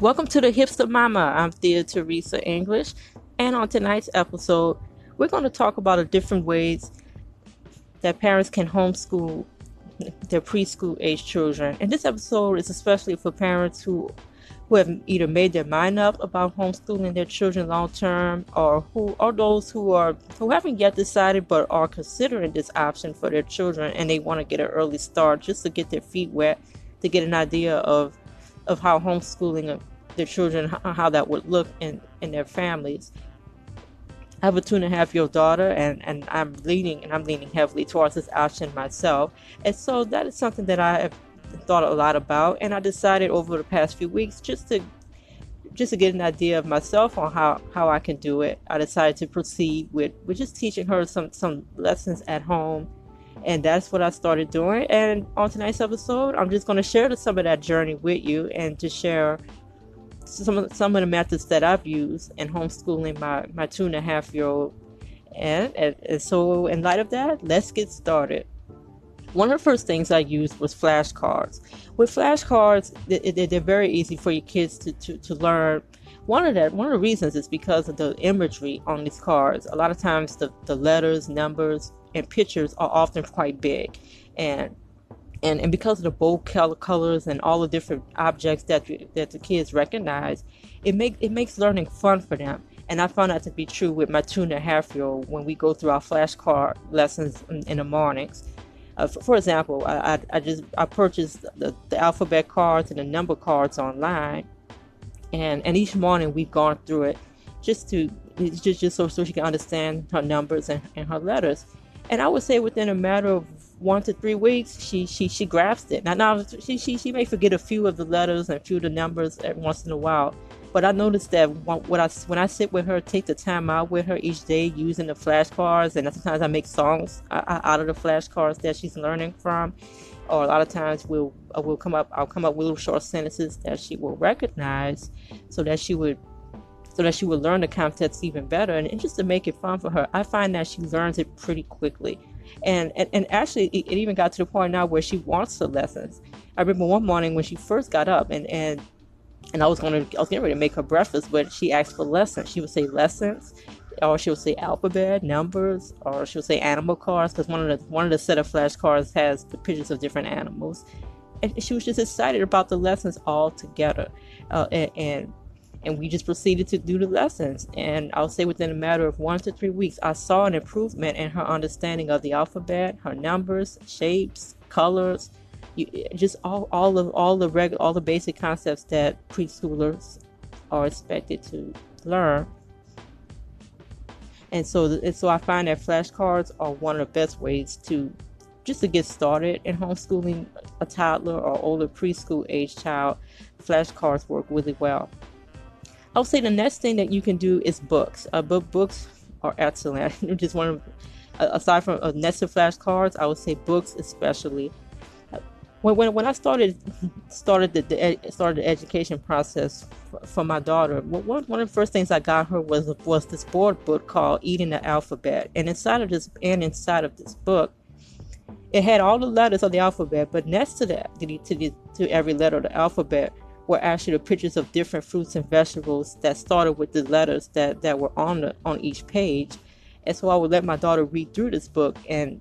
Welcome to the Hipster Mama. I'm Thea Teresa English, and on tonight's episode, we're going to talk about the different ways that parents can homeschool their preschool age children. And this episode is especially for parents who who have either made their mind up about homeschooling their children long term or who are those who are who haven't yet decided but are considering this option for their children and they want to get an early start just to get their feet wet to get an idea of of how homeschooling their children, how that would look in, in their families. I have a two and a half year old daughter, and, and I'm leaning and I'm leaning heavily towards this option myself. And so that is something that I have thought a lot about, and I decided over the past few weeks just to just to get an idea of myself on how, how I can do it. I decided to proceed with, with just teaching her some some lessons at home and that's what I started doing. And on tonight's episode, I'm just going to share some of that journey with you and to share some of, some of the methods that I've used in homeschooling my, my two and a half year old. And, and, and so, in light of that, let's get started. One of the first things I used was flashcards. With flashcards, they, they're very easy for your kids to, to, to learn one of that one of the reasons is because of the imagery on these cards a lot of times the, the letters numbers and pictures are often quite big and and, and because of the bold color colors and all the different objects that that the kids recognize, it make it makes learning fun for them. And I found that to be true with my two and a half year old when we go through our flashcard lessons in, in the mornings. Uh, for, for, example, I, I, I, just I purchased the, the alphabet cards and the number cards online, and and each morning we've gone through it just to just just so, so she can understand her numbers and, and her letters. And I would say within a matter of one to three weeks, she she she grasps it. Now, now she, she she may forget a few of the letters and a few of the numbers every once in a while, but I noticed that when I when I sit with her, take the time out with her each day using the flashcards, and sometimes I make songs out of the flashcards that she's learning from, or a lot of times we'll uh, we'll come up I'll come up with little short sentences that she will recognize, so that she would so that she would learn the concepts even better, and, and just to make it fun for her. I find that she learns it pretty quickly and and, and actually it, it even got to the point now where she wants the lessons i remember one morning when she first got up and and and I was going to, I was getting ready to make her breakfast, but she asked for lessons. She would say lessons, or she would say alphabet, numbers, or she would say animal cards, because one of the one of the set of flashcards has the pictures of different animals, and she was just excited about the lessons all together, uh, and, and and we just proceeded to do the lessons. And I'll say within a matter of one to three weeks, I saw an improvement in her understanding of the alphabet, her numbers, shapes, colors, you, just all, all of all the regular all the basic concepts that preschoolers are expected to learn. And so, and so I find that flashcards are one of the best ways to just to get started in homeschooling a toddler or older preschool age child. Flashcards work really well. I would say the next thing that you can do is books. Uh, book books are excellent. Just one of, aside from uh, nested flashcards, I would say books especially. When, when, when I started started the, the started the education process for, for my daughter, one, one of the first things I got her was was this board book called Eating the Alphabet, and inside of this and inside of this book, it had all the letters of the alphabet, but next to that, to, to, to every letter of the alphabet were actually the pictures of different fruits and vegetables that started with the letters that, that were on the, on each page. And so I would let my daughter read through this book and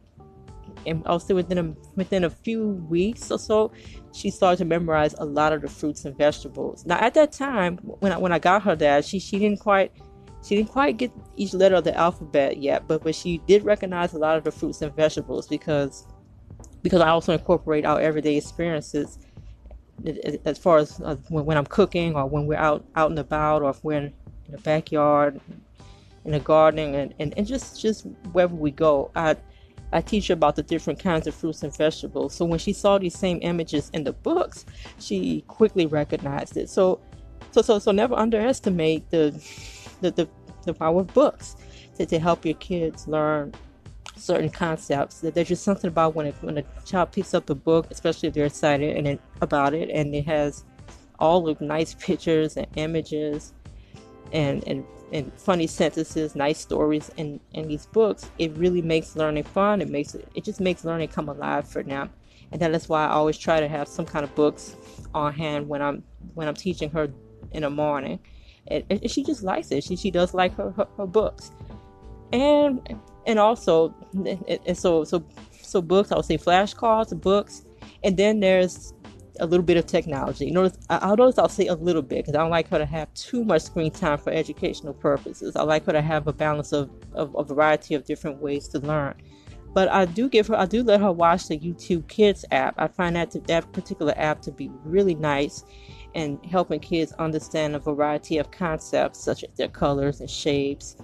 and also within a, within a few weeks or so, she started to memorize a lot of the fruits and vegetables. Now at that time, when I, when I got her that, she she didn't quite she didn't quite get each letter of the alphabet yet, but but she did recognize a lot of the fruits and vegetables because because I also incorporate our everyday experiences as far as uh, when, when, I'm cooking or when we're out out and about or if we're in, in the backyard, in the gardening, and, and, and just just wherever we go, I I teach her about the different kinds of fruits and vegetables. So when she saw these same images in the books, she quickly recognized it. So so so so never underestimate the the the, the power of books to, to help your kids learn certain concepts. That there's just something about when a, when a child picks up a book, especially if they're excited and it, about it, and it has all the nice pictures and images and and, and funny sentences, nice stories in, in these books, it really makes learning fun. It makes it, it just makes learning come alive for them. And that is why I always try to have some kind of books on hand when I'm when I'm teaching her in the morning. And, and she just likes it. She, she does like her, her, her books. And and also and so so so books, I would say flashcards, books, and then there's a little bit of technology. Notice, I, will notice I'll say a little bit because I don't like her to have too much screen time for educational purposes. I like her to have a balance of, of a variety of different ways to learn. But I do give her, I do let her watch the YouTube Kids app. I find that to, that particular app to be really nice and helping kids understand a variety of concepts such as their colors and shapes,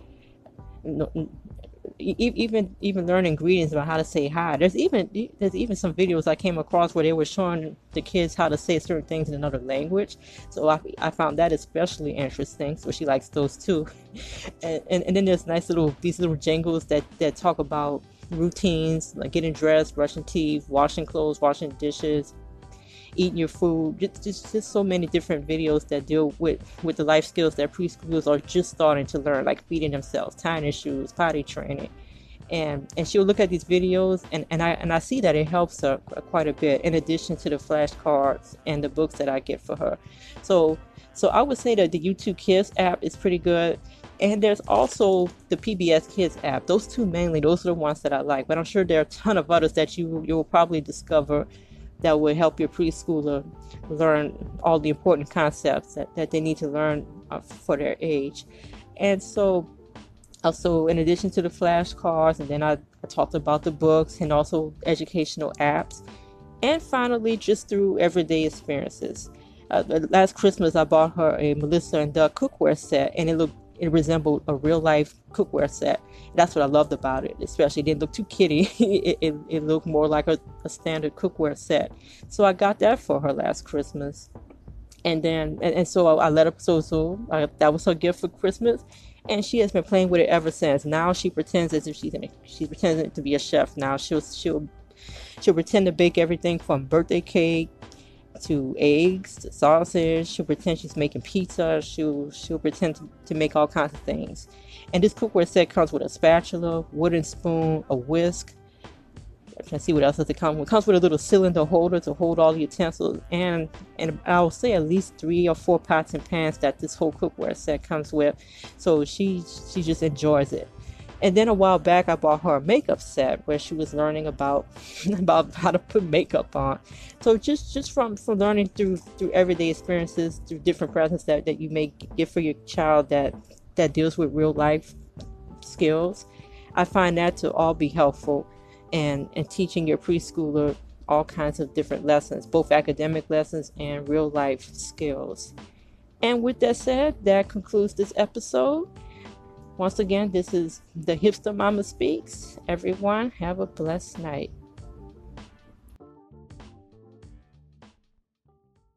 even even learning greetings about how to say hi. There's even there's even some videos I came across where they were showing the kids how to say certain things in another language. So I, I found that especially interesting. So she likes those too. And, and, and then there's nice little these little jingles that that talk about routines like getting dressed, brushing teeth, washing clothes, washing dishes, eating your food. Just, just, just so many different videos that deal with, with the life skills that preschoolers are just starting to learn, like feeding themselves, tying their shoes, potty training. And, and she'll look at these videos and, and I and I see that it helps her quite a bit in addition to the flashcards and the books that I get for her. So so I would say that the YouTube Kids app is pretty good. And there's also the PBS Kids app. Those two mainly, those are the ones that I like. But I'm sure there are a ton of others that you you will probably discover that will help your preschooler learn all the important concepts that, that they need to learn uh, for their age. And so, also, in addition to the flashcards, and then I, I talked about the books and also educational apps. And finally, just through everyday experiences. Uh, last Christmas, I bought her a Melissa and Doug cookware set, and it looked it resembled a real life cookware set. That's what I loved about it. Especially it didn't look too kitty. it, it, it, looked more like a, a, standard cookware set. So I got that for her last Christmas. And then, and, and so I, I let her, so, so I, that was her gift for Christmas. And she has been playing with it ever since. Now she pretends as if she's in a, she's pretending to be a chef now. She'll, she'll, she'll pretend to bake everything from birthday cake to eggs, to sausage. She'll pretend she's making pizza. She'll she'll pretend to, to make all kinds of things. And this cookware set comes with a spatula, wooden spoon, a whisk. I'm trying to see what else does it come with. It comes with a little cylinder holder to hold all the utensils, and and I'll say at least three or four pots and pans that this whole cookware set comes with. So she she just enjoys it. And then a while back, I bought her a makeup set where she was learning about about how to put makeup on. So just just from from learning through through everyday experiences, through different presents that, that you may get for your child that that deals with real life skills, I find that to all be helpful and and teaching your preschooler all kinds of different lessons, both academic lessons and real life skills. And with that said, that concludes this episode. Once again, this is the Hipster Mama Speaks. Everyone, have a blessed night.